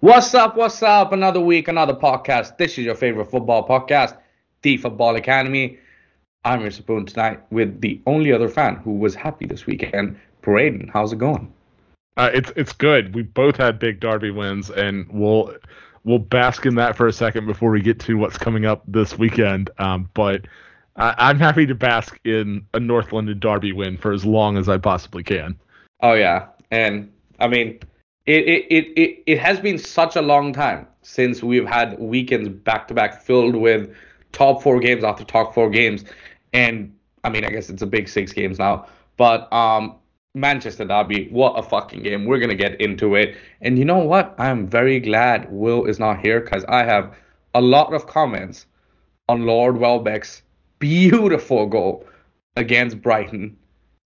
What's up? What's up? Another week, another podcast. This is your favorite football podcast, The Football Academy. I'm your spoon tonight with the only other fan who was happy this weekend, Braden. How's it going? Uh, it's it's good. We both had big Derby wins, and we'll we'll bask in that for a second before we get to what's coming up this weekend. Um, but I, am happy to bask in a North London Derby win for as long as I possibly can. Oh yeah, and I mean, it it it it, has been such a long time since we've had weekends back to back filled with top four games after top four games, and I mean, I guess it's a big six games now, but um. Manchester Derby, what a fucking game. We're going to get into it. And you know what? I'm very glad Will is not here because I have a lot of comments on Lord Welbeck's beautiful goal against Brighton.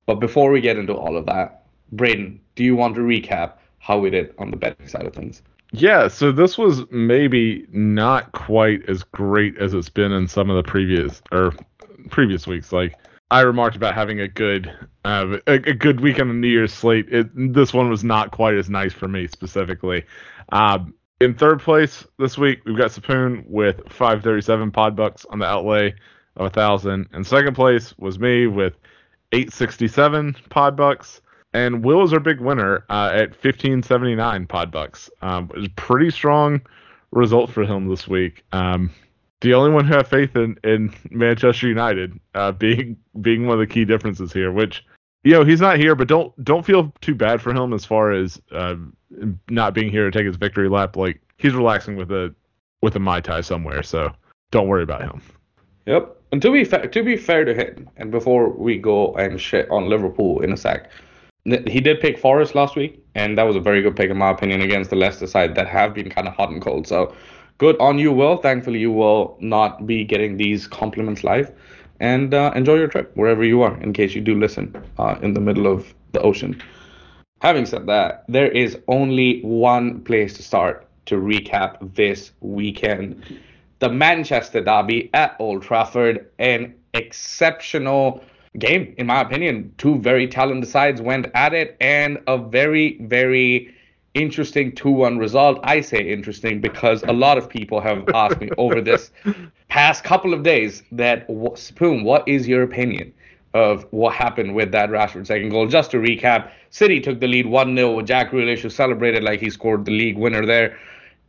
But before we get into all of that, Braden, do you want to recap how we did on the betting side of things? Yeah, so this was maybe not quite as great as it's been in some of the previous or previous weeks. Like I remarked about having a good uh, a, a, good weekend on New Year's slate. It, this one was not quite as nice for me specifically. Um, in third place this week, we've got Sapoon with 537 pod bucks on the outlay of a thousand. And second place was me with 867 pod bucks. And Will is our big winner uh, at 1579 pod bucks. Um, it was a pretty strong result for him this week. Um, the only one who have faith in, in Manchester United uh, being being one of the key differences here, which you know he's not here, but don't don't feel too bad for him as far as uh, not being here to take his victory lap. Like he's relaxing with a with a mai tai somewhere, so don't worry about him. Yep. And to be fair, to be fair to him, and before we go and shit on Liverpool in a sec, he did pick Forest last week, and that was a very good pick in my opinion against the Leicester side that have been kind of hot and cold. So good on you, Will. Thankfully, you will not be getting these compliments live, and uh, enjoy your trip wherever you are. In case you do listen uh, in the middle of the ocean. Having said that, there is only one place to start to recap this weekend the Manchester Derby at Old Trafford. An exceptional game, in my opinion. Two very talented sides went at it, and a very, very interesting 2 1 result. I say interesting because a lot of people have asked me over this past couple of days that, Spoon, what is your opinion? Of what happened with that Rashford second goal. Just to recap, City took the lead 1 0 with Jack Grealish, who celebrated like he scored the league winner there.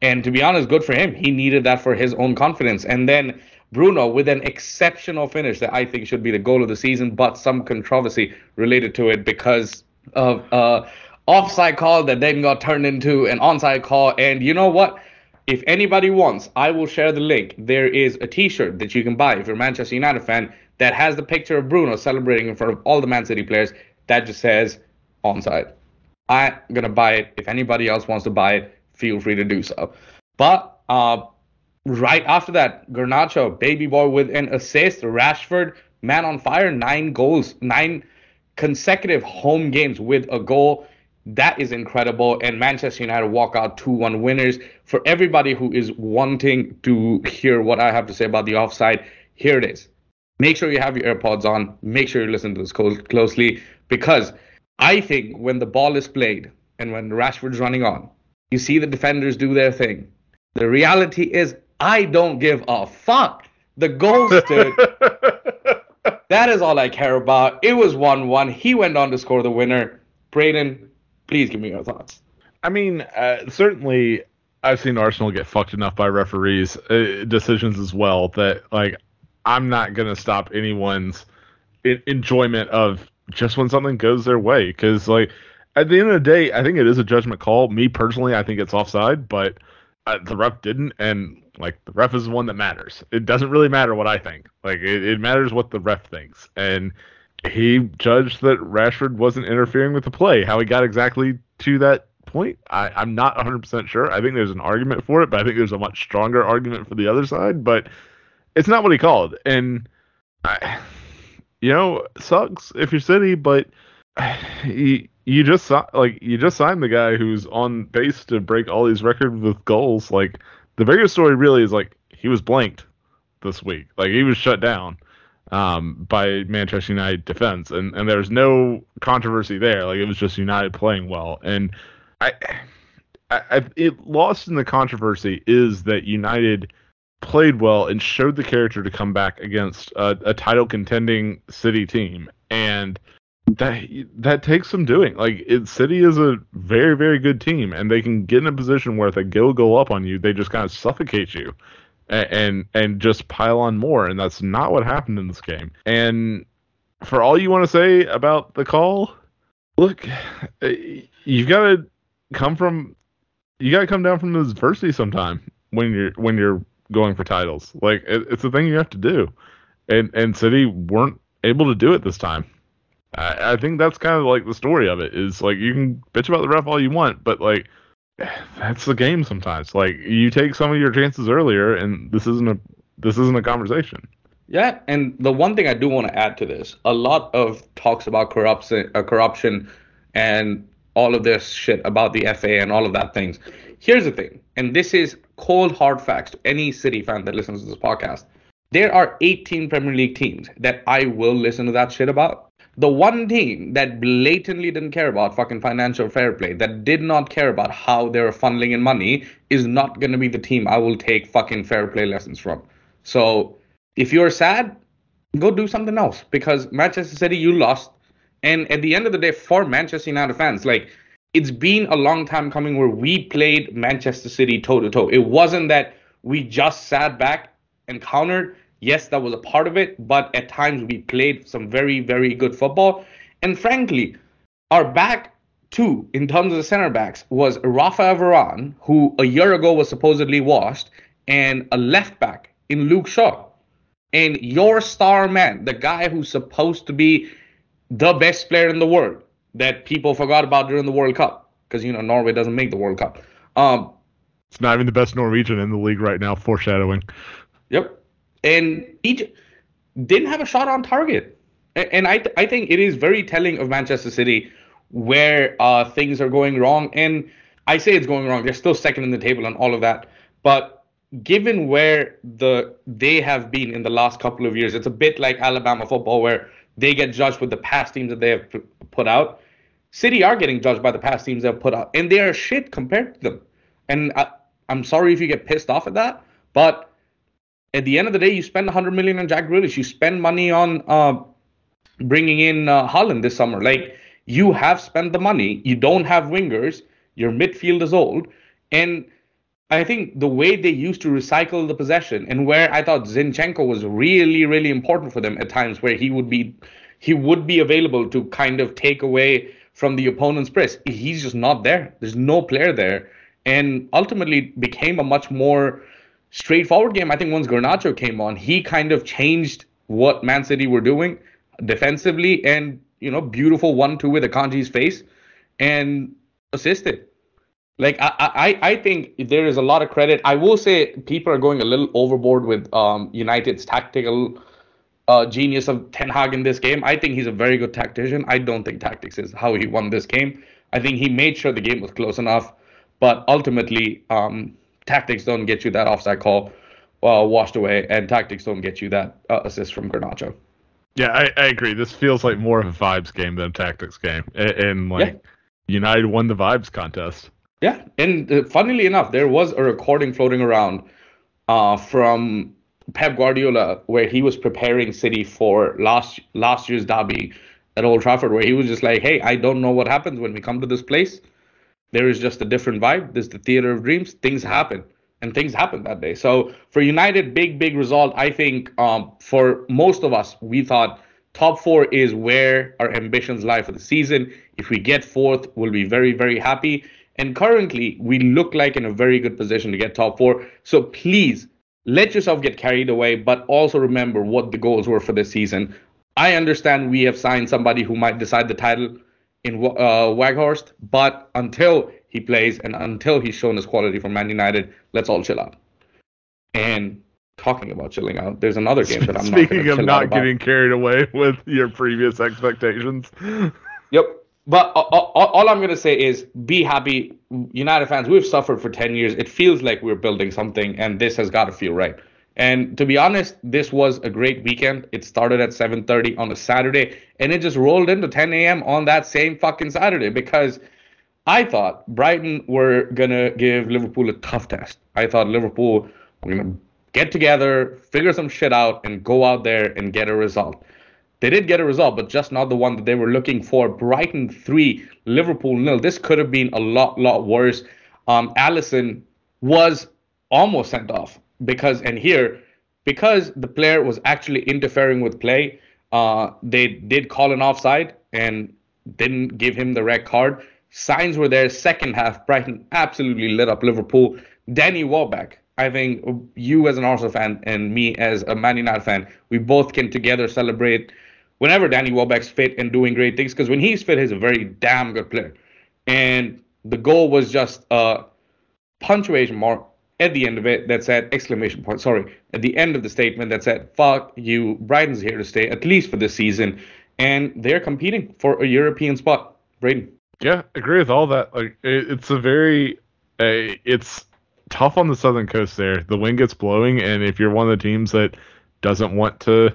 And to be honest, good for him. He needed that for his own confidence. And then Bruno with an exceptional finish that I think should be the goal of the season, but some controversy related to it because of uh offside call that then got turned into an onside call. And you know what? If anybody wants, I will share the link. There is a T-shirt that you can buy if you're a Manchester United fan that has the picture of Bruno celebrating in front of all the Man City players. That just says onside. I'm gonna buy it. If anybody else wants to buy it, feel free to do so. But uh, right after that, Garnacho, baby boy with an assist. Rashford, man on fire, nine goals, nine consecutive home games with a goal. That is incredible. And Manchester United walk out 2 1 winners. For everybody who is wanting to hear what I have to say about the offside, here it is. Make sure you have your AirPods on. Make sure you listen to this closely because I think when the ball is played and when Rashford's running on, you see the defenders do their thing. The reality is, I don't give a fuck. The goal stood. that is all I care about. It was 1 1. He went on to score the winner. Braden, please give me your thoughts. I mean, uh, certainly I've seen Arsenal get fucked enough by referees uh, decisions as well that, like, I'm not going to stop anyone's enjoyment of just when something goes their way. Because, like, at the end of the day, I think it is a judgment call. Me personally, I think it's offside, but uh, the ref didn't, and like the ref is the one that matters. It doesn't really matter what I think. Like it, it matters what the ref thinks, and he judged that Rashford wasn't interfering with the play. How he got exactly to that point, I, I'm not 100% sure. I think there's an argument for it, but I think there's a much stronger argument for the other side. But it's not what he called, and I, you know, sucks if you're City, but he you just like you just signed the guy who's on base to break all these records with goals. Like the bigger story really is like he was blanked this week. Like he was shut down um, by Manchester United defense, and and there's no controversy there. Like it was just United playing well, and I I, I, it lost in the controversy is that United played well and showed the character to come back against a, a title contending City team, and that that takes some doing. Like it, City is a very very good team, and they can get in a position where if they go go up on you, they just kind of suffocate you, and, and and just pile on more. And that's not what happened in this game. And for all you want to say about the call, look, eh, you've got to come from you got to come down from the adversity sometime when you're when you're going for titles. Like it, it's a thing you have to do, and and City weren't able to do it this time. I, I think that's kind of like the story of it. Is like you can bitch about the ref all you want, but like that's the game sometimes. Like you take some of your chances earlier, and this isn't a this isn't a conversation. Yeah, and the one thing I do want to add to this, a lot of talks about corruption, uh, corruption, and all of this shit about the FA and all of that things. Here's the thing, and this is cold hard facts to any City fan that listens to this podcast. There are 18 Premier League teams that I will listen to that shit about. The one team that blatantly didn't care about fucking financial fair play, that did not care about how they were funneling in money, is not going to be the team I will take fucking fair play lessons from. So if you're sad, go do something else because Manchester City, you lost. And at the end of the day, for Manchester United fans, like it's been a long time coming where we played Manchester City toe to toe. It wasn't that we just sat back and countered. Yes, that was a part of it, but at times we played some very, very good football. And frankly, our back two in terms of the center backs was Rafael Varane, who a year ago was supposedly washed, and a left back in Luke Shaw. And your star man, the guy who's supposed to be the best player in the world, that people forgot about during the World Cup because you know Norway doesn't make the World Cup. Um, it's not even the best Norwegian in the league right now. Foreshadowing. Yep, and he didn't have a shot on target, and I I think it is very telling of Manchester City where uh, things are going wrong. And I say it's going wrong. They're still second in the table and all of that, but given where the they have been in the last couple of years, it's a bit like Alabama football where they get judged with the past teams that they have put out. City are getting judged by the past teams they've put out, and they are shit compared to them. And I, I'm sorry if you get pissed off at that, but at the end of the day, you spend 100 million on Jack Grealish. You spend money on uh, bringing in uh, Haaland this summer. Like you have spent the money. You don't have wingers. Your midfield is old, and I think the way they used to recycle the possession and where I thought Zinchenko was really, really important for them at times where he would be he would be available to kind of take away from the opponent's press. He's just not there. There's no player there. And ultimately became a much more straightforward game. I think once Garnacho came on, he kind of changed what Man City were doing defensively and, you know, beautiful one two with Akanji's face and assisted. Like I, I, I think there is a lot of credit. I will say people are going a little overboard with um, United's tactical uh, genius of Ten Hag in this game. I think he's a very good tactician. I don't think tactics is how he won this game. I think he made sure the game was close enough, but ultimately, um, tactics don't get you that offside call uh, washed away, and tactics don't get you that uh, assist from Garnacho. Yeah, I, I, agree. This feels like more of a vibes game than a tactics game, and, and like yeah. United won the vibes contest. Yeah, and uh, funnily enough, there was a recording floating around uh, from Pep Guardiola where he was preparing City for last last year's derby at Old Trafford, where he was just like, "Hey, I don't know what happens when we come to this place. There is just a different vibe. This is the theater of dreams. Things happen." And things happened that day. So for United, big, big result. I think um, for most of us, we thought top four is where our ambitions lie for the season. If we get fourth, we'll be very, very happy. And currently, we look like in a very good position to get top four. So please let yourself get carried away, but also remember what the goals were for this season. I understand we have signed somebody who might decide the title in uh, Weghorst, but until he plays and until he's shown his quality for Man United, let's all chill out. And talking about chilling out, there's another game that I'm speaking not of not getting carried away with your previous expectations. Yep, but all, all, I'm going to say is be happy. United fans, we've suffered for 10 years. It feels like we're building something, and this has got to feel right. And to be honest, this was a great weekend. It started at 7:30 on a Saturday, and it just rolled into 10 a.m. on that same fucking Saturday because I thought Brighton were gonna give Liverpool a tough test. I thought Liverpool were gonna get together, figure some shit out, and go out there and get a result. They did get a result, but just not the one that they were looking for. Brighton three, Liverpool nil. This could have been a lot, lot worse. Um, Alisson was almost sent off because, and here, because the player was actually interfering with play, uh, they did call an offside and didn't give him the red card. Signs were there. Second half, Brighton absolutely lit up Liverpool. Danny Welbeck, I think you as an Arsenal fan and me as a Man United fan, we both can together celebrate whenever Danny Welbeck's fit and doing great things. Because when he's fit, he's a very damn good player. And the goal was just a punctuation mark at the end of it that said exclamation point. Sorry, at the end of the statement that said "fuck you." Brighton's here to stay at least for this season, and they're competing for a European spot. Braden. Yeah, agree with all that. Like it, it's a very, uh, it's tough on the southern coast there. The wind gets blowing, and if you're one of the teams that doesn't want to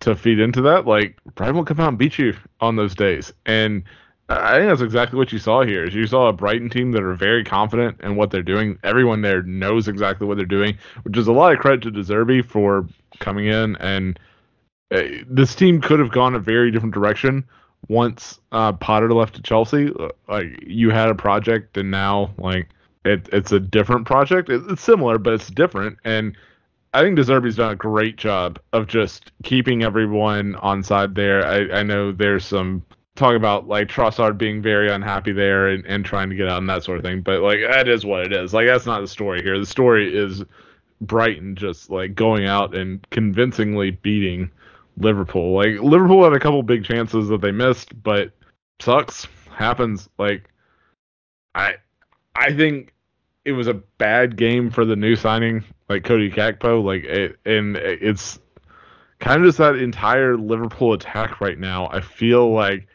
to feed into that, like Brighton will come out and beat you on those days. And I think that's exactly what you saw here. Is you saw a Brighton team that are very confident in what they're doing. Everyone there knows exactly what they're doing, which is a lot of credit to De Zerbi for coming in. And uh, this team could have gone a very different direction once uh, Potter left to Chelsea. Uh, like you had a project, and now like it, it's a different project. It, it's similar, but it's different. And I think De Zerbi's done a great job of just keeping everyone on side there. I, I know there's some talk about like Trossard being very unhappy there and, and trying to get out and that sort of thing. But like that is what it is. Like that's not the story here. The story is Brighton just like going out and convincingly beating Liverpool. Like Liverpool had a couple big chances that they missed, but sucks. Happens. Like I I think it was a bad game for the new signing, like Cody Gakpo. Like it, and it's kind of just that entire Liverpool attack right now. I feel like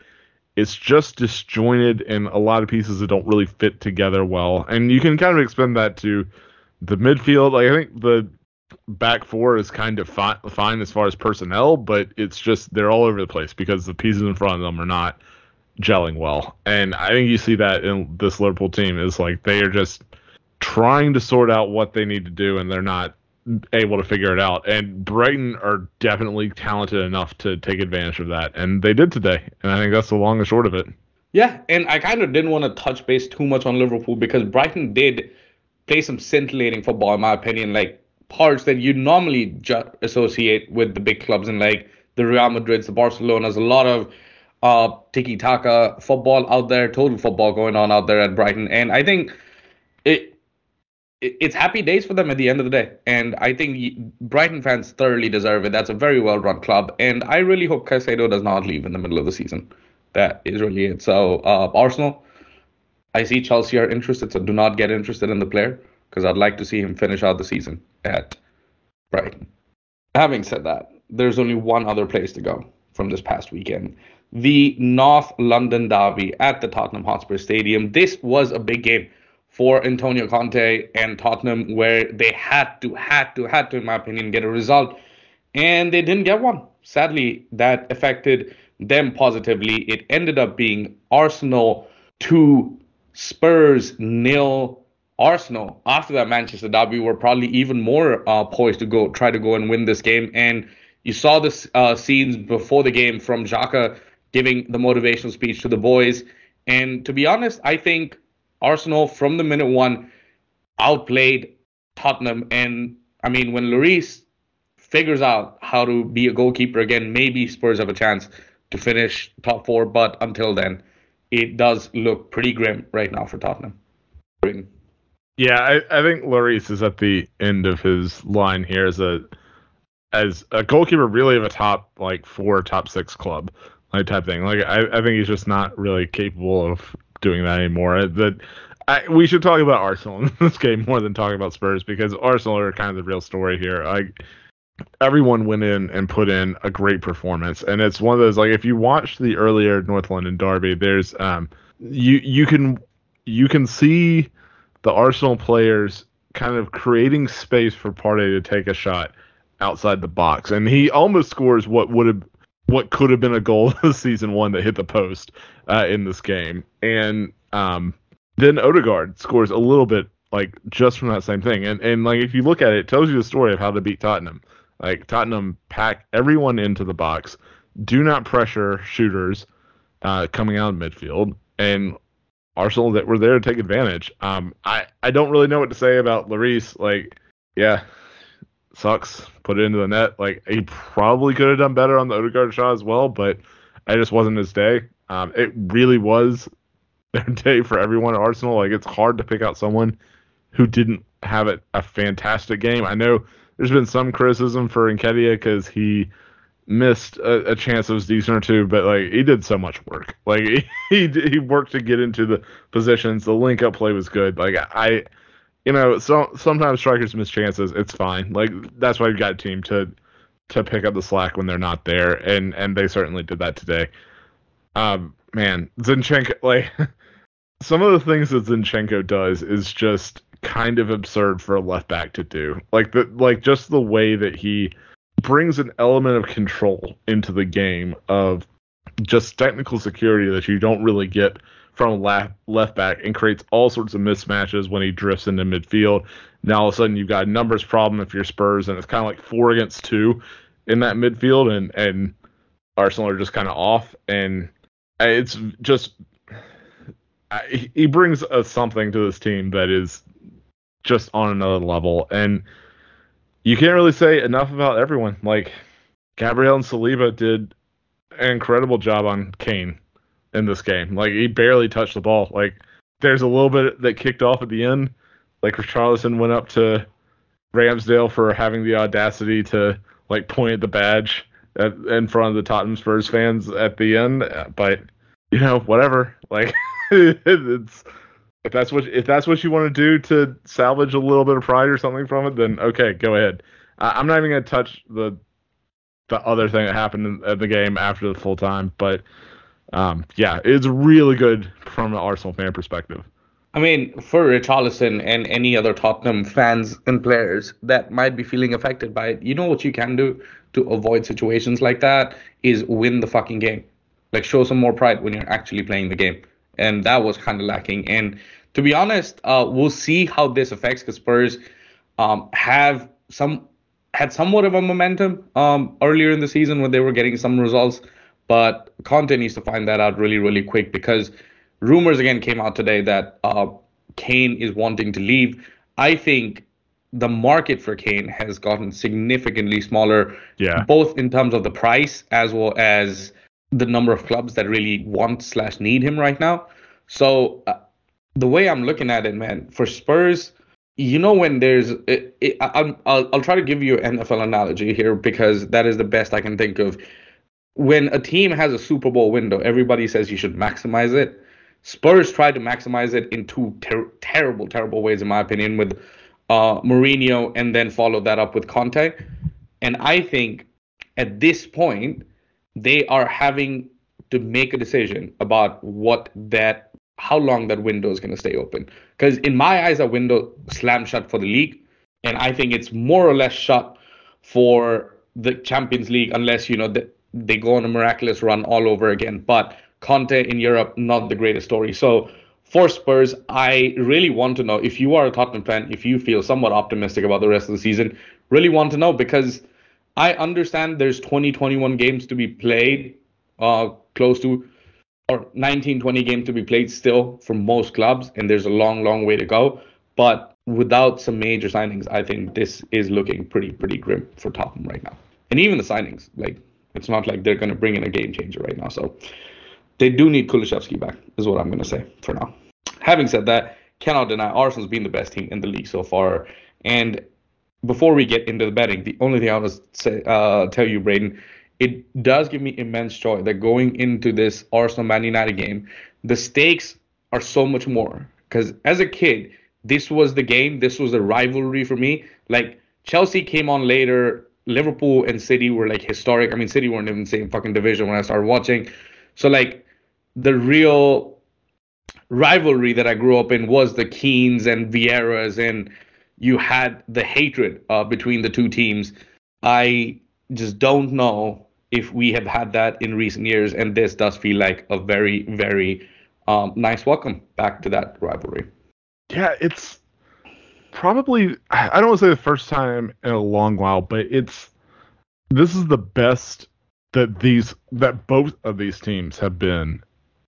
it's just disjointed and a lot of pieces that don't really fit together well. And you can kind of expand that to the midfield. Like I think the back four is kind of fi- fine as far as personnel, but it's just they're all over the place because the pieces in front of them are not gelling well. And I think you see that in this Liverpool team is like they are just trying to sort out what they need to do and they're not able to figure it out. And Brighton are definitely talented enough to take advantage of that, and they did today. And I think that's the long and short of it. Yeah, and I kind of didn't want to touch base too much on Liverpool because Brighton did play some scintillating football, in my opinion, like parts that you normally ju- associate with the big clubs and like the Real Madrids, the Barcelonas, a lot of uh, tiki taka football out there, total football going on out there at Brighton. And I think it it's happy days for them at the end of the day. And I think Brighton fans thoroughly deserve it. That's a very well run club. And I really hope Caicedo does not leave in the middle of the season. That is really it. So, uh, Arsenal, I see Chelsea are interested, so do not get interested in the player because I'd like to see him finish out the season at Brighton. Having said that, there's only one other place to go from this past weekend the North London Derby at the Tottenham Hotspur Stadium. This was a big game for Antonio Conte and Tottenham, where they had to, had to, had to, in my opinion, get a result, and they didn't get one. Sadly, that affected them positively. It ended up being Arsenal two, Spurs nil. Arsenal after that Manchester derby were probably even more uh, poised to go try to go and win this game. And you saw the uh, scenes before the game from Xhaka giving the motivational speech to the boys. And to be honest, I think Arsenal from the minute one outplayed Tottenham. And I mean, when Lloris figures out how to be a goalkeeper again, maybe Spurs have a chance to finish top four. But until then, it does look pretty grim right now for Tottenham. Yeah, I, I think Lloris is at the end of his line here as a as a goalkeeper, really of a top like four, top six club like type thing. Like I, I think he's just not really capable of doing that anymore. That we should talk about Arsenal in this game more than talking about Spurs because Arsenal are kind of the real story here. Like everyone went in and put in a great performance, and it's one of those like if you watch the earlier North London derby, there's um you you can you can see the Arsenal players kind of creating space for Partey to take a shot outside the box, and he almost scores what would have what could have been a goal of season one that hit the post uh, in this game. And um, then Odegaard scores a little bit like just from that same thing. And and like if you look at it, it tells you the story of how to beat Tottenham. Like Tottenham pack everyone into the box, do not pressure shooters uh, coming out of midfield, and Arsenal that were there to take advantage. Um, I I don't really know what to say about Lloris. Like, yeah, sucks. Put it into the net. Like he probably could have done better on the Odegaard shot as well, but it just wasn't his day. Um, it really was their day for everyone at Arsenal. Like it's hard to pick out someone who didn't have a, a fantastic game. I know there's been some criticism for Nketiah because he missed a, a, chance that was decent or two, but like he did so much work. Like he, he he worked to get into the positions. The link up play was good. Like I, you know, so sometimes strikers miss chances. It's fine. Like that's why you've got a team to to pick up the slack when they're not there, and and they certainly did that today. Um, man, Zinchenko, like some of the things that Zinchenko does is just kind of absurd for a left back to do. Like the like just the way that he brings an element of control into the game of just technical security that you don't really get from left left back and creates all sorts of mismatches when he drifts into midfield. Now all of a sudden you've got a numbers problem if you're Spurs and it's kind of like four against two in that midfield and and Arsenal are just kind of off and it's just he brings a, something to this team that is just on another level and you can't really say enough about everyone. Like Gabriel and Saliba did an incredible job on Kane in this game. Like he barely touched the ball. Like there's a little bit that kicked off at the end. Like Richarlison went up to Ramsdale for having the audacity to like point at the badge at, in front of the Tottenham Spurs fans at the end. But you know, whatever. Like it's if that's what if that's what you want to do to salvage a little bit of pride or something from it, then okay, go ahead. I, am not even gonna touch the the other thing that happened in, in the game after the full time, but um, yeah, it's really good from an Arsenal fan perspective. I mean, for Richarlison and any other Tottenham fans and players that might be feeling affected by it, you know what you can do to avoid situations like that is win the fucking game. Like show some more pride when you're actually playing the game and that was kind of lacking. And to be honest, uh, we'll see how this affects because Spurs um, have some had somewhat of a momentum um, earlier in the season when they were getting some results, but Conte needs to find that out really, really quick because rumors again came out today that uh, Kane is wanting to leave. I think the market for Kane has gotten significantly smaller, yeah. both in terms of the price as well as the number of clubs that really want slash need him right now. So uh, the way I'm looking at it, man, for Spurs, you know when there's, it, it, I, I'll I'll try to give you an NFL analogy here because that is the best I can think of. When a team has a Super Bowl window, everybody says you should maximize it. Spurs tried to maximize it in two ter- terrible, terrible ways, in my opinion, with uh, Mourinho and then follow that up with Conte. And I think at this point, they are having to make a decision about what that how long that window is going to stay open because in my eyes that window slammed shut for the league and i think it's more or less shut for the champions league unless you know that they go on a miraculous run all over again but conte in europe not the greatest story so for spurs i really want to know if you are a tottenham fan if you feel somewhat optimistic about the rest of the season really want to know because I understand there's 20, 21 games to be played, uh, close to, or 19, 20 games to be played still for most clubs, and there's a long, long way to go. But without some major signings, I think this is looking pretty, pretty grim for Tottenham right now. And even the signings, like it's not like they're going to bring in a game changer right now. So they do need Kulusevski back, is what I'm going to say for now. Having said that, cannot deny Arsenal's been the best team in the league so far. And before we get into the betting, the only thing I want to say, uh, tell you, Braden, it does give me immense joy that going into this Arsenal Man United game, the stakes are so much more. Because as a kid, this was the game, this was the rivalry for me. Like Chelsea came on later, Liverpool and City were like historic. I mean, City weren't even the same fucking division when I started watching. So like the real rivalry that I grew up in was the Keanes and Vieiras and you had the hatred uh, between the two teams. I just don't know if we have had that in recent years, and this does feel like a very, very um, nice welcome back to that rivalry. Yeah, it's probably I don't want to say the first time in a long while, but it's this is the best that these that both of these teams have been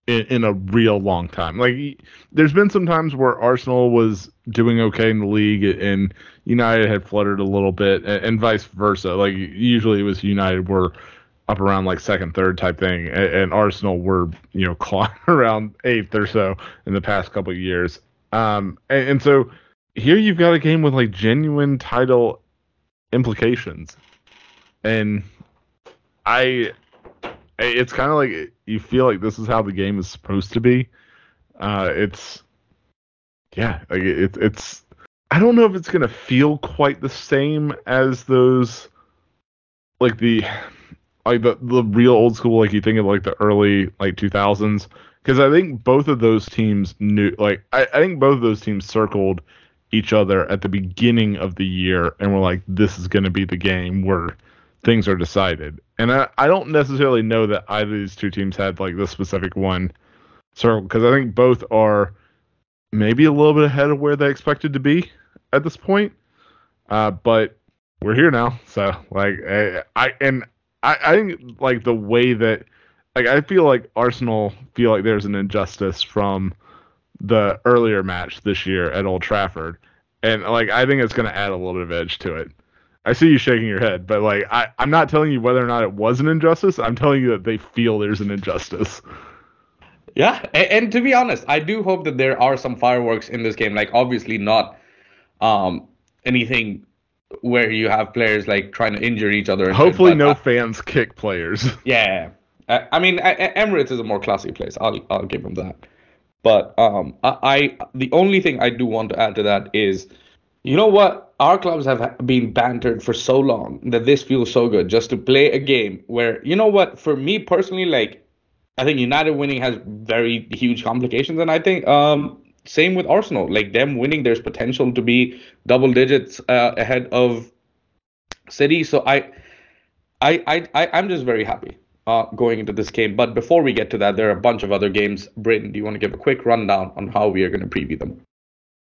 in, in a real long time. Like there's been some times where Arsenal was doing okay in the league and United had fluttered a little bit and, and vice versa. Like usually it was United were up around like second, third type thing, and, and Arsenal were you know clawing around eighth or so in the past couple years. Um, and, and so here you've got a game with like genuine title implications, and I, it's kind of like you feel like this is how the game is supposed to be. Uh, it's yeah, like it, it's. I don't know if it's gonna feel quite the same as those, like the like the the real old school, like you think of like the early like 2000s, because I think both of those teams knew, like I, I think both of those teams circled each other at the beginning of the year and were like, this is going to be the game where things are decided. And I, I don't necessarily know that either of these two teams had like the specific one circle because I think both are maybe a little bit ahead of where they expected to be at this point. Uh, but we're here now, so like I, I and I, I think like the way that like I feel like Arsenal feel like there's an injustice from the earlier match this year at Old Trafford, and like I think it's going to add a little bit of edge to it. I see you shaking your head, but like I, I'm not telling you whether or not it was an injustice. I'm telling you that they feel there's an injustice. Yeah, and, and to be honest, I do hope that there are some fireworks in this game. Like obviously not um, anything where you have players like trying to injure each other. Hopefully, no I, fans kick players. Yeah, I, I mean Emirates is a more classy place. I'll I'll give them that. But um, I, I the only thing I do want to add to that is, you know what? Our clubs have been bantered for so long that this feels so good just to play a game where you know what? For me personally, like I think United winning has very huge complications, and I think um, same with Arsenal. Like them winning, there's potential to be double digits uh, ahead of City. So I, I, I, I I'm just very happy uh, going into this game. But before we get to that, there are a bunch of other games. Brayden, do you want to give a quick rundown on how we are going to preview them?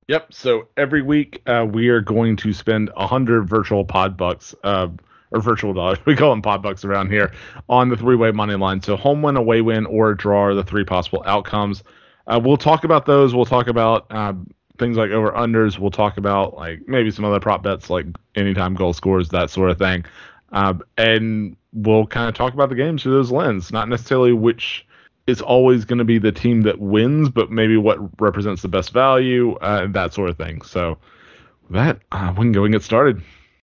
Yep. So every week uh, we are going to spend a hundred virtual pod bucks. Uh, or virtual dollars. We call them pod bucks around here on the three way money line. So home win, away win, or draw are the three possible outcomes. Uh, we'll talk about those. We'll talk about uh, things like over unders. We'll talk about like maybe some other prop bets like anytime goal scores, that sort of thing. Uh, and we'll kind of talk about the games through those lens, not necessarily which is always going to be the team that wins, but maybe what represents the best value, uh, that sort of thing. So that uh, we can go and get started.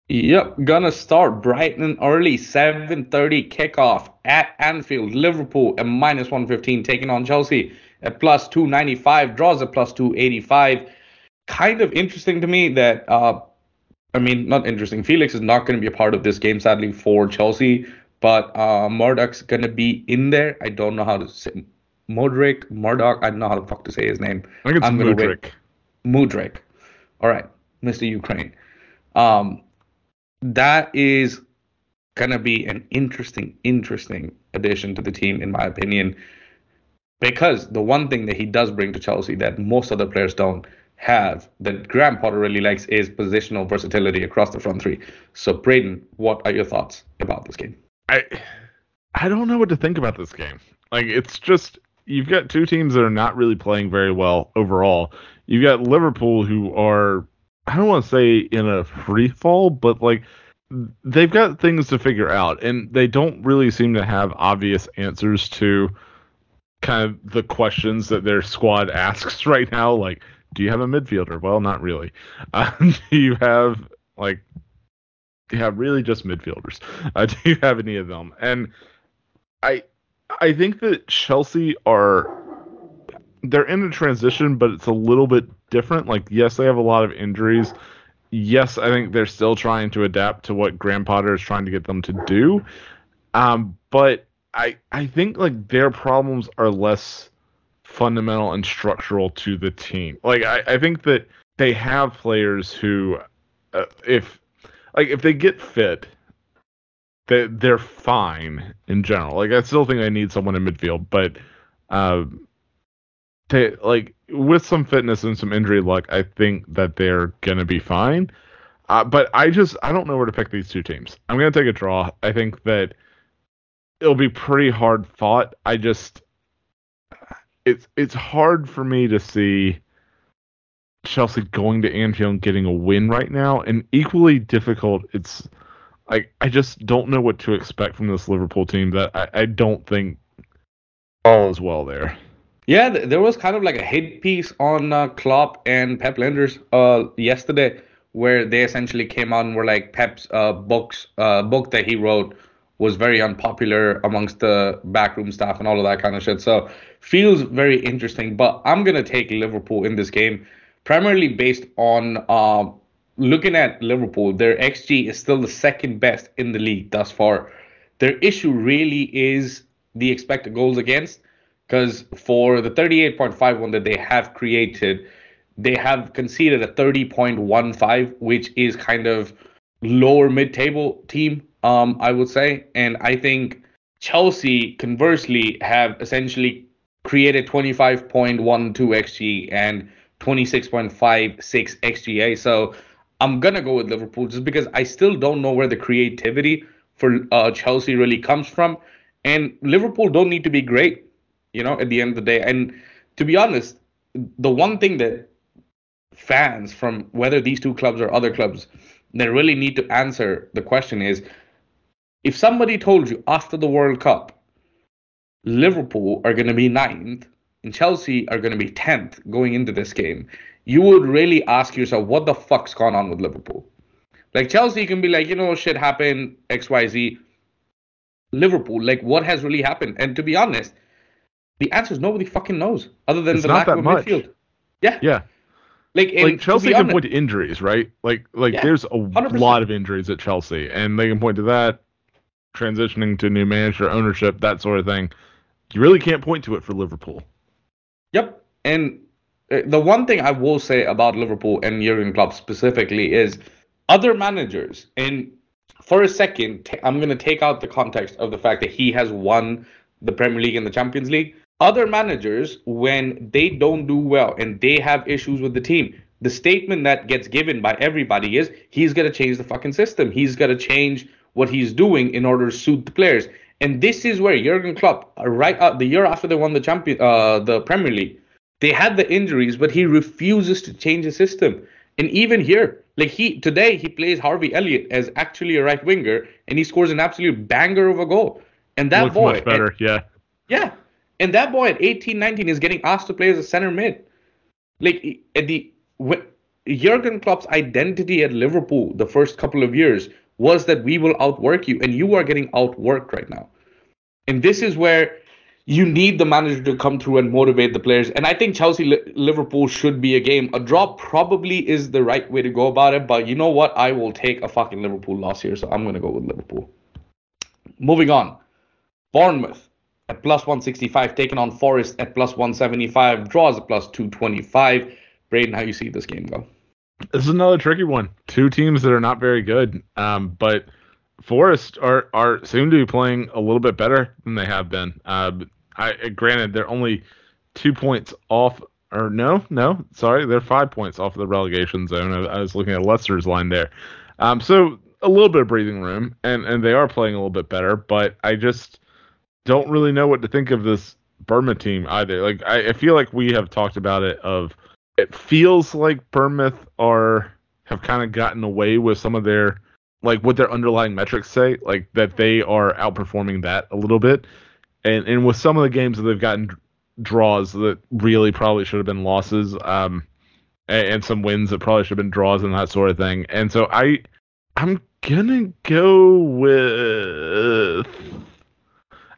Yep, gonna start bright and early, 7:30 kickoff at Anfield. Liverpool at minus 115 taking on Chelsea at plus 295, draws at plus 285. Kind of interesting to me that, uh, I mean, not interesting. Felix is not going to be a part of this game, sadly, for Chelsea, but uh, Murdoch's going to be in there. I don't know how to say Mudryk, Murdoch. I don't know how the fuck to say his name. I think it's I'm Mudryk. Mudryk. All right, Mr. Ukraine. Um, that is going to be an interesting, interesting addition to the team, in my opinion because the one thing that he does bring to Chelsea that most other players don't have that Graham Potter really likes is positional versatility across the front three. So, Brayden, what are your thoughts about this game? I I don't know what to think about this game. Like, it's just you've got two teams that are not really playing very well overall. You've got Liverpool who are I don't want to say in a free fall, but like they've got things to figure out, and they don't really seem to have obvious answers to kind of the questions that their squad asks right now. Like, do you have a midfielder? Well, not really. Uh, do you have like, do you have really just midfielders? Uh, do you have any of them? And I, I think that Chelsea are they're in a transition, but it's a little bit different. Like, yes, they have a lot of injuries. Yes, I think they're still trying to adapt to what Graham Potter is trying to get them to do. Um, but I I think like their problems are less fundamental and structural to the team. Like I, I think that they have players who, uh, if like if they get fit, they they're fine in general. Like I still think they need someone in midfield, but uh, they like with some fitness and some injury luck, I think that they're gonna be fine. Uh, but I just I don't know where to pick these two teams. I'm gonna take a draw. I think that it'll be pretty hard fought. I just it's it's hard for me to see Chelsea going to Anfield and getting a win right now, and equally difficult. It's like I just don't know what to expect from this Liverpool team that I, I don't think all is well there. Yeah, there was kind of like a hit piece on uh, Klopp and Pep Lijnders uh, yesterday, where they essentially came out and were like Pep's uh, books uh, book that he wrote was very unpopular amongst the backroom staff and all of that kind of shit. So feels very interesting. But I'm gonna take Liverpool in this game, primarily based on uh, looking at Liverpool. Their xG is still the second best in the league thus far. Their issue really is the expected goals against because for the 38.51 that they have created, they have conceded a 30.15, which is kind of lower mid-table team, um, I would say. And I think Chelsea, conversely, have essentially created 25.12 xg and 26.56 xga. So I'm gonna go with Liverpool just because I still don't know where the creativity for uh, Chelsea really comes from. And Liverpool don't need to be great you know, at the end of the day. And to be honest, the one thing that fans from whether these two clubs or other clubs that really need to answer the question is if somebody told you after the World Cup, Liverpool are going to be ninth and Chelsea are going to be 10th going into this game, you would really ask yourself, what the fuck's gone on with Liverpool? Like Chelsea can be like, you know, shit happened, XYZ. Liverpool, like what has really happened? And to be honest, the answer is nobody fucking knows, other than it's the lack of much. midfield. Yeah. Yeah. Like, like Chelsea can point to injuries, right? Like like yeah, there's a 100%. lot of injuries at Chelsea, and they can point to that, transitioning to new manager, ownership, that sort of thing. You really can't point to it for Liverpool. Yep. And uh, the one thing I will say about Liverpool and Jurgen Klopp specifically is other managers, and for a second, I'm going to take out the context of the fact that he has won the Premier League and the Champions League. Other managers, when they don't do well and they have issues with the team, the statement that gets given by everybody is he's going to change the fucking system. He's going to change what he's doing in order to suit the players. And this is where Jurgen Klopp, right uh, the year after they won the champion, uh, the Premier League, they had the injuries, but he refuses to change the system. And even here, like he today, he plays Harvey Elliott as actually a right winger, and he scores an absolute banger of a goal. And that Looks boy, much better, and, yeah. Yeah. And that boy at 18, 19 is getting asked to play as a center mid. Like at the Jurgen Klopp's identity at Liverpool the first couple of years was that we will outwork you, and you are getting outworked right now. And this is where you need the manager to come through and motivate the players. And I think Chelsea Liverpool should be a game. A draw probably is the right way to go about it, but you know what? I will take a fucking Liverpool loss here, so I'm to go with Liverpool. Moving on. Bournemouth at plus 165, taking on Forest at plus 175, draws at plus 225. Braden, how you see this game go? This is another tricky one. Two teams that are not very good, um, but Forest are are seem to be playing a little bit better than they have been. Uh, I granted they're only two points off, or no, no, sorry, they're five points off of the relegation zone. I, I was looking at Leicester's line there. Um, so a little bit of breathing room, and and they are playing a little bit better. But I just don't really know what to think of this Burma team either. Like I, I feel like we have talked about it. Of it feels like Bournemouth are have kind of gotten away with some of their like what their underlying metrics say, like that they are outperforming that a little bit. And and with some of the games that they've gotten draws that really probably should have been losses, um, and, and some wins that probably should have been draws and that sort of thing. And so I I'm gonna go with.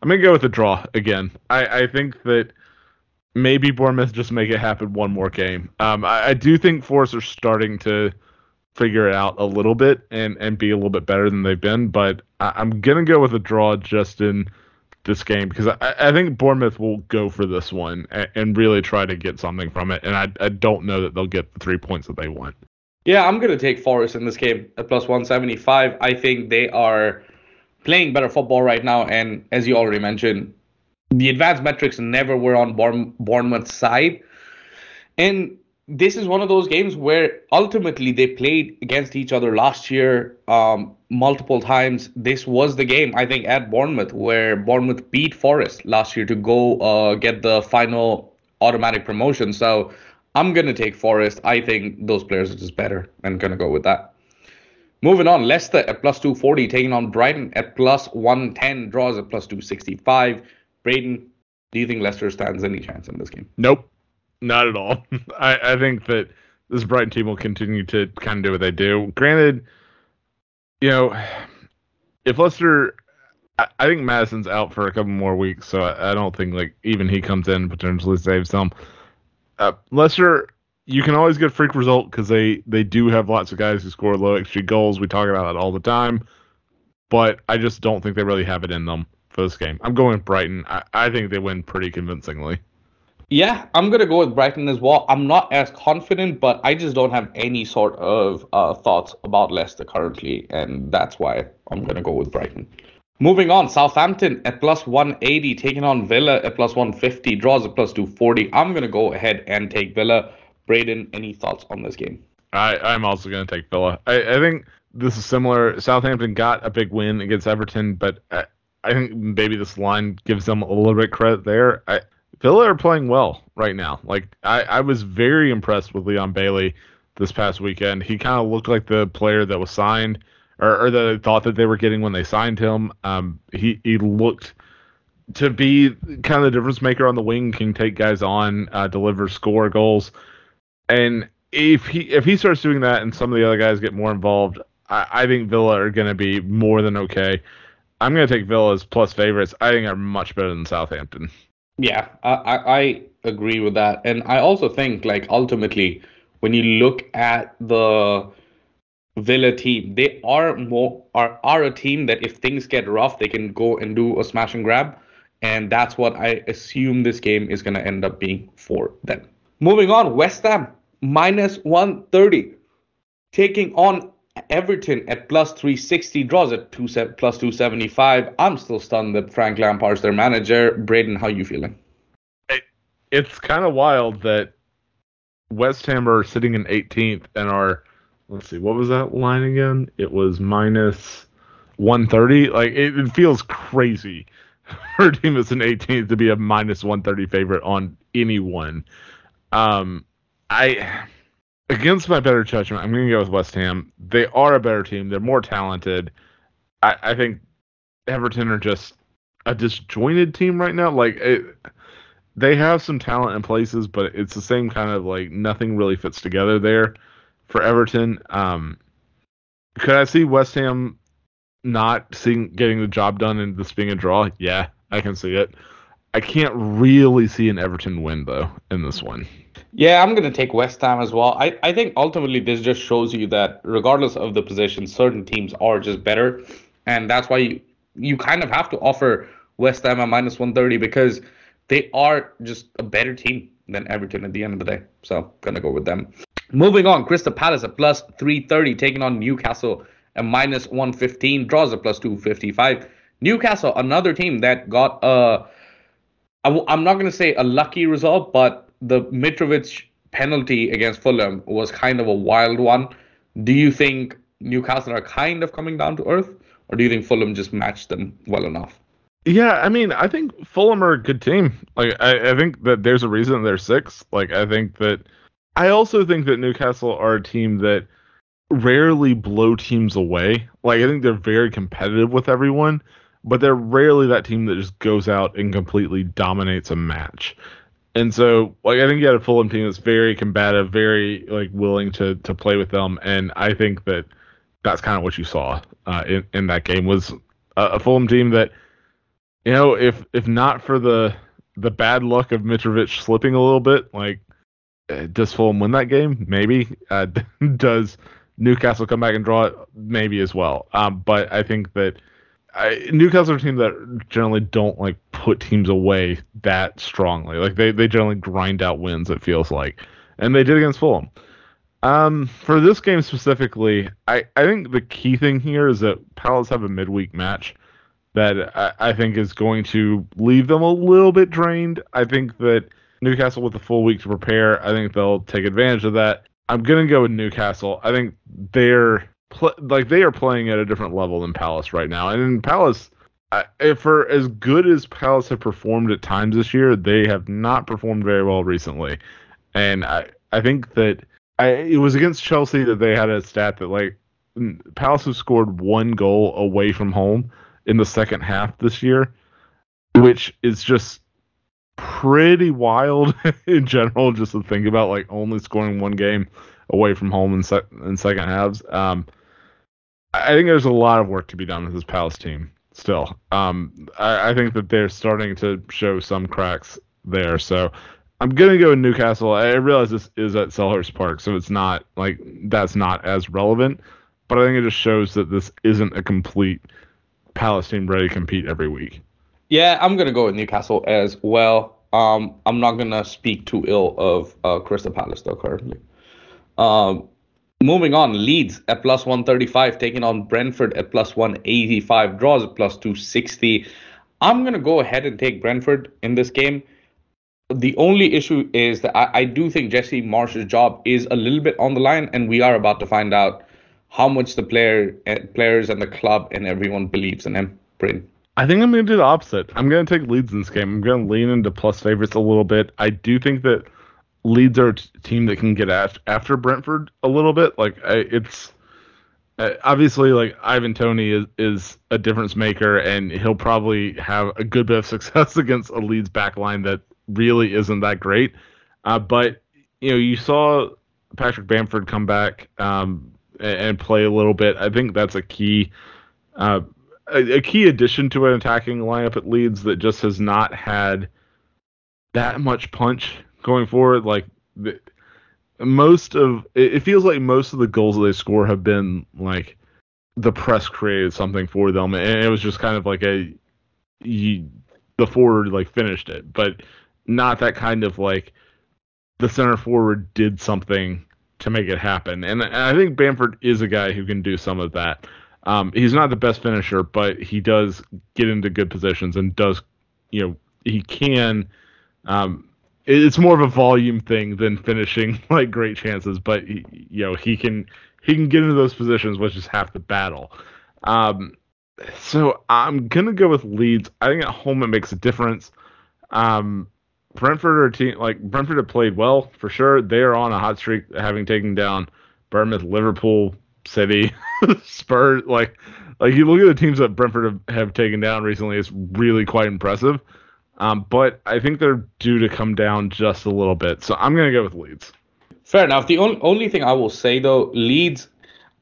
I'm gonna go with a draw again. I, I think that maybe Bournemouth just make it happen one more game. Um, I, I do think Forest are starting to figure it out a little bit and, and be a little bit better than they've been, but I, am gonna go with a draw just in this game because I, I think Bournemouth will go for this one and, and really try to get something from it, and I, I don't know that they'll get the three points that they want. Yeah, I'm going to take Forest in this game at plus 175. I think they are playing better football right now. And as you already mentioned, the advanced metrics never were on Bourne, Bournemouth's side. And this is one of those games where ultimately they played against each other last year um, multiple times. This was the game, I think, at Bournemouth where Bournemouth beat Forest last year to go uh, get the final automatic promotion. So I'm going to take Forest. I think those players are just better and going to go with that. Moving on, Leicester at plus 240, taking on Brighton at plus 110, draws at plus 265. Braden, do you think Leicester stands any chance in this game? Nope, not at all. I, I think that this Brighton team will continue to kind of do what they do. Granted, you know, if Leicester, I, I think Maddison's out for a couple more weeks, so I, I don't think like even he comes in and potentially saves them. Uh, Leicester you can always get freak result because they they do have lots of guys who score low XG goals. We talk about that all the time, but I just don't think they really have it in them this game. I'm going with Brighton. I, I think they win pretty convincingly. Yeah, I'm gonna go with Brighton as well. I'm not as confident, but I just don't have any sort of uh, thoughts about Leicester currently, and that's why I'm gonna go with Brighton. Moving on, Southampton at plus 180, taking on Villa at plus 150, draws at plus 240. I'm gonna go ahead and take Villa. Braden, any thoughts on this game? I, I'm also going to take Villa. I, I think this is similar. Southampton got a big win against Everton, but I, I think maybe this line gives them a little bit credit there. I, Villa are playing well right now. Like I, I was very impressed with Leon Bailey this past weekend. He kind of looked like the player that was signed, or, or that I thought that they were getting when they signed him. Um, he he looked to be kind of the difference maker on the wing, can take guys on, uh, deliver score goals. And if he if he starts doing that and some of the other guys get more involved, I, I think Villa are going to be more than okay. I'm going to take Villa as plus favorites. I think are much better than Southampton. Yeah, I, I agree with that, and I also think like ultimately when you look at the Villa team, they are more are are a team that if things get rough, they can go and do a smash and grab, and that's what I assume this game is going to end up being for them. Moving on, West Ham minus 130. Taking on Everton at plus 360, draws at two, plus 275. I'm still stunned that Frank Lampard's their manager. Braden, how you feeling? It, it's kind of wild that West Ham are sitting in 18th and are, let's see, what was that line again? It was minus 130. Like, it, it feels crazy for a team that's in 18th to be a minus 130 favorite on anyone. Um, I against my better judgment, I'm going to go with West Ham. They are a better team. They're more talented. I, I think Everton are just a disjointed team right now. Like it, they have some talent in places, but it's the same kind of like nothing really fits together there for Everton. Um, could I see West Ham not seeing getting the job done and this being a draw? Yeah, I can see it. I can't really see an Everton win though in this one. Yeah, I'm going to take West Ham as well. I, I think ultimately this just shows you that regardless of the position, certain teams are just better. And that's why you, you kind of have to offer West Ham a minus 130 because they are just a better team than Everton at the end of the day. So, to go with them. Moving on, Crystal Palace at plus 330, taking on Newcastle at minus 115, draws at plus 255. Newcastle, another team that got a, I, I'm not going to say a lucky result, but the Mitrovic penalty against Fulham was kind of a wild one. Do you think Newcastle are kind of coming down to earth, or do you think Fulham just matched them well enough? Yeah, I mean, I think Fulham are a good team. Like, I, I think that there's a reason they're six. Like, I think that I also think that Newcastle are a team that rarely blow teams away. Like, I think they're very competitive with everyone, but they're rarely that team that just goes out and completely dominates a match. And so, like, I think you had a Fulham team that's very combative, very like willing to to play with them, and I think that that's kind of what you saw uh, in in that game was a, a Fulham team that, you know, if if not for the the bad luck of Mitrovic slipping a little bit, like, uh, does Fulham win that game? Maybe. Uh, does Newcastle come back and draw it? Maybe as well. Um, but I think that I, Newcastle are a team that generally don't like put teams away that strongly. Like they, they generally grind out wins. It feels like, and they did against Fulham. Um, for this game specifically, I, I think the key thing here is that Palace have a midweek match, that I, I think is going to leave them a little bit drained. I think that Newcastle with a full week to prepare, I think they'll take advantage of that. I'm gonna go with Newcastle. I think they're pl- like they are playing at a different level than Palace right now, and in Palace. I, for as good as Palace have performed at times this year, they have not performed very well recently, and I I think that I, it was against Chelsea that they had a stat that like Palace have scored one goal away from home in the second half this year, which is just pretty wild in general. Just to think about like only scoring one game away from home in, se- in second halves. Um, I think there's a lot of work to be done with this Palace team still. Um, I, I, think that they're starting to show some cracks there. So I'm gonna go with Newcastle. I realize this is at Selhurst Park, so it's not like that's not as relevant. But I think it just shows that this isn't a complete Palace team ready to compete every week. Yeah, I'm gonna go with Newcastle as well. Um, I'm not gonna speak too ill of uh, Crystal Palace though currently. Um, moving on, Leeds at plus 135, taking on Brentford at plus 185, draws at plus 260. I'm gonna go ahead and take Brentford in this game. The only issue is that I, I do think Jesse Marsch's job is a little bit on the line, and we are about to find out how much the player eh, players and the club and everyone believes in him. Bryn. I think I'm going to do the opposite. I'm going to take Leeds in this game. I'm going to lean into plus favorites a little bit. I do think that Leeds are a t- team that can get after Brentford a little bit. Like I, it's uh, obviously like Ivan Toney is is a difference maker, and he'll probably have a good bit of success against a Leeds backline that really isn't that great. Uh, but you know, you saw Patrick Bamford come back. Um, and play a little bit. I think that's a key uh, a, a, key addition to an attacking lineup at Leeds that just has not had that much punch going forward. Like most of it feels like most of the goals that they score have been like the press created something for them, and it was just kind of like a you, the forward like finished it, but not that kind of like the center forward did something to make it happen. And, and I think Bamford is a guy who can do some of that. Um, he's not the best finisher, but he does get into good positions and does, you know, he can. Um, it's more of a volume thing than finishing like great chances, but he, you know he can he can get into those positions, which is half the battle. Um, so I'm gonna go with Leeds. I think at home it makes a difference. Um, Brentford are team like Brentford have played well for sure. They are on a hot streak, having taken down Bournemouth, Liverpool, City, Spurs. Like, like you look at the teams that Brentford have, have taken down recently. It's really quite impressive. Um, but I think they're due to come down just a little bit. So I'm gonna go with Leeds. Fair enough. The only only thing I will say though, Leeds.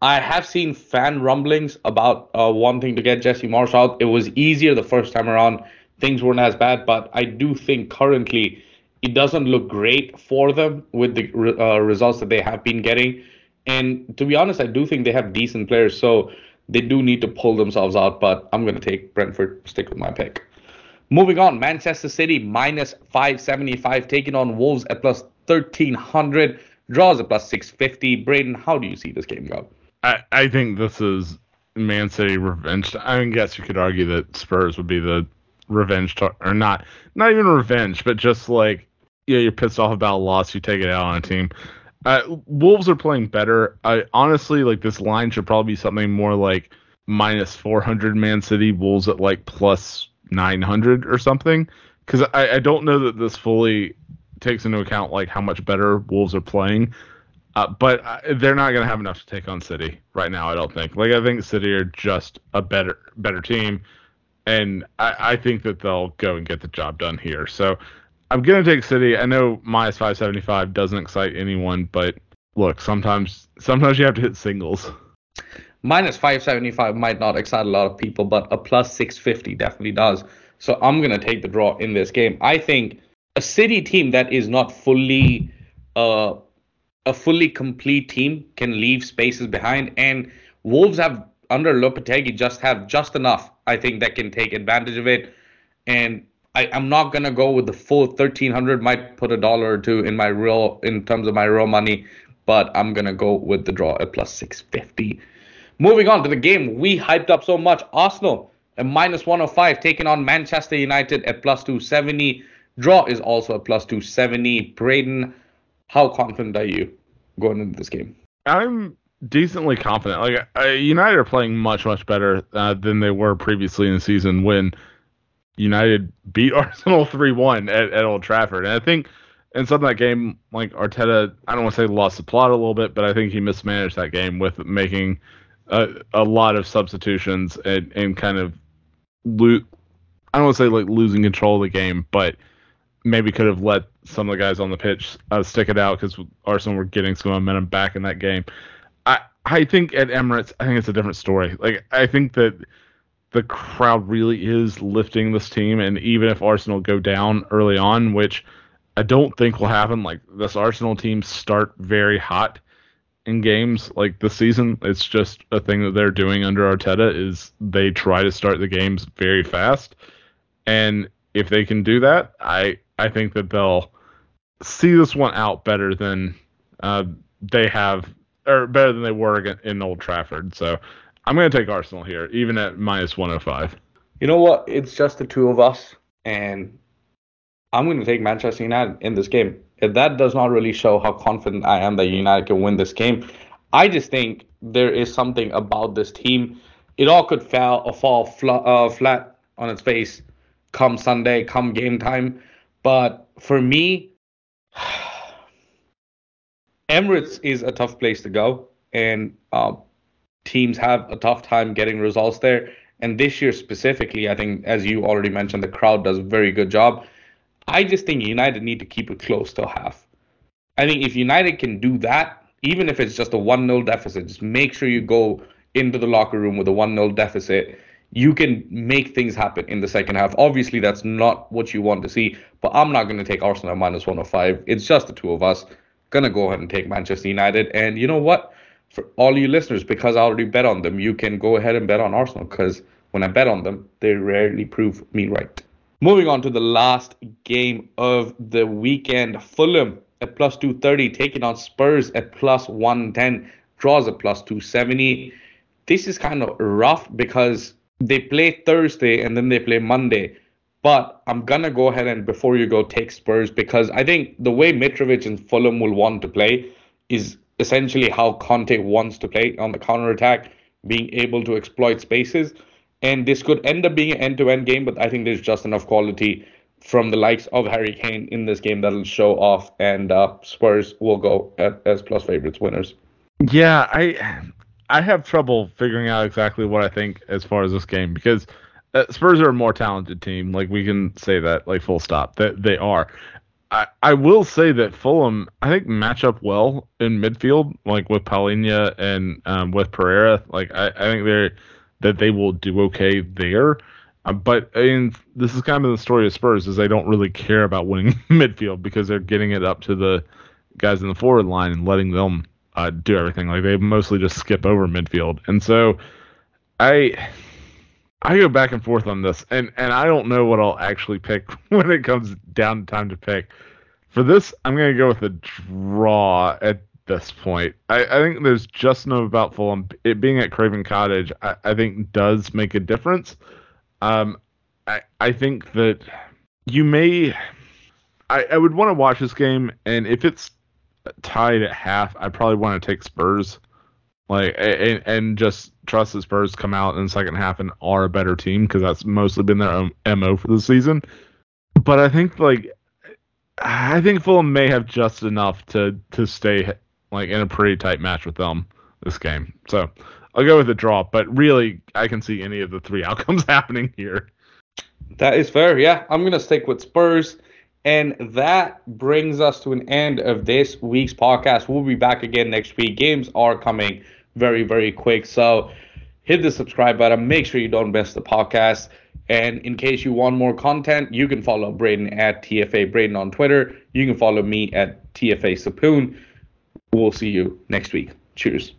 I have seen fan rumblings about uh, wanting to get Jesse Marsch out. It was easier the first time around things weren't as bad. But I do think currently it doesn't look great for them with the uh, results that they have been getting. And to be honest, I do think they have decent players, so they do need to pull themselves out. But I'm going to take Brentford, stick with my pick. Moving on, Manchester City minus 575, taking on Wolves at plus 1300, draws at plus 650. Braden, how do you see this game go? I, I think this is Man City revenge. I mean, guess you could argue that Spurs would be the revenge to, or not not even revenge, but just like yeah, you're pissed off about a loss, you take it out on a team. Uh, Wolves are playing better. I honestly like this line should probably be something more like minus 400 Man City. Wolves at like plus 900 or something. Because I, I don't know that this fully takes into account like how much better Wolves are playing. Uh, but uh, they're not going to have enough to take on City right now. I don't think. Like I think City are just a better better team and I, I think that they'll go and get the job done here. So I'm gonna take City. I know minus 575 doesn't excite anyone, but look, sometimes sometimes you have to hit singles. Minus 575 might not excite a lot of people, but a plus 650 definitely does. So I'm gonna take the draw in this game. I think a City team that is not fully uh, a fully complete team can leave spaces behind, and Wolves have under Lopetegui just have just enough, I think, that can take advantage of it. And I, am not gonna go with the full 1300. Might put a dollar or two in my real in terms of my real money, but I'm gonna go with the draw at plus 650. Moving on to the game we hyped up so much, Arsenal a minus 105 taking on Manchester United at plus 270. Draw is also a plus 270. Braden, how confident are you going into this game? I'm decently confident. Like uh, United are playing much much better uh, than they were previously in the season when United beat Arsenal three one at, at Old Trafford. And I think in some of that game, like Arteta, I don't want to say lost the plot a little bit, but I think he mismanaged that game with making a, a lot of substitutions and, and kind of lo- I don't want to say like losing control of the game, but maybe could have let some of the guys on the pitch uh, stick it out because Arsenal were getting some momentum back in that game. I I think at Emirates, I think it's a different story. Like I think that the crowd really is lifting this team, and even if Arsenal go down early on, which I don't think will happen, like this Arsenal team start very hot in games like this season. It's just a thing that they're doing under Arteta is they try to start the games very fast, and if they can do that, I I think that they'll see this one out better than uh, they have or better than they were in Old Trafford. So I'm going to take Arsenal here, even at minus 105. You know what? It's just the two of us, and I'm going to take Manchester United in this game. That does not really show how confident I am that United can win this game. I just think there is something about this team. It all could fall, uh, fall fl- uh, flat on its face come Sunday, come game time. But for me, Emirates is a tough place to go, and uh, teams have a tough time getting results there. And this year specifically, I think, as you already mentioned, the crowd does a very good job. I just think United need to keep it close till half. I think if United can do that, even if it's just a 1 0 deficit, just make sure you go into the locker room with a 1 0 deficit. You can make things happen in the second half. Obviously, that's not what you want to see, but I'm not going to take Arsenal minus 105. It's just the two of us. Gonna go ahead and take Manchester United. And you know what? For all you listeners, because I already bet on them, you can go ahead and bet on Arsenal because when I bet on them, they rarely prove me right. Moving on to the last game of the weekend. Fulham at plus 230, taking on Spurs at plus 110, draws at plus 270. This is kind of rough because they play Thursday and then they play Monday. But I'm gonna go ahead and before you go take Spurs because I think the way Mitrovic and Fulham will want to play is essentially how Conte wants to play on the counter attack, being able to exploit spaces. And this could end up being an end-to-end game, but I think there's just enough quality from the likes of Harry Kane in this game that'll show off, and uh, Spurs will go at, as plus favorites winners. Yeah, I I have trouble figuring out exactly what I think as far as this game because uh, Spurs are a more talented team. Like we can say that, like full stop. That they are. I, I will say that Fulham, I think, match up well in midfield, like with Palhinha and um, with Pereira. Like I, I think they're that they will do okay there. Uh, but I this is kind of the story of Spurs is they don't really care about winning midfield because they're getting it up to the guys in the forward line and letting them uh, do everything. Like they mostly just skip over midfield, and so I I go back and forth on this, and and I don't know what I'll actually pick when it comes down to time to pick. For this, I'm gonna go with a draw at this point. I, I think there's just enough about Fulham. It being at Craven Cottage, I, I think does make a difference. Um, I I think that you may. I, I would want to watch this game, and if it's tied at half, I probably want to take Spurs like and, and just trust the Spurs come out in the second half and are a better team because that's mostly been their mo for the season. But I think like I think Fulham may have just enough to to stay like in a pretty tight match with them this game. So I'll go with a draw, but really I can see any of the three outcomes happening here. That is fair. Yeah, I'm gonna stick with Spurs. And that brings us to an end of this week's podcast. We'll be back again next week. Games are coming very, very quick. So hit the subscribe button. Make sure you don't miss the podcast. And in case you want more content, you can follow Braden at TFA Braden on Twitter. You can follow me at TFA Sapoon. We'll see you next week. Cheers.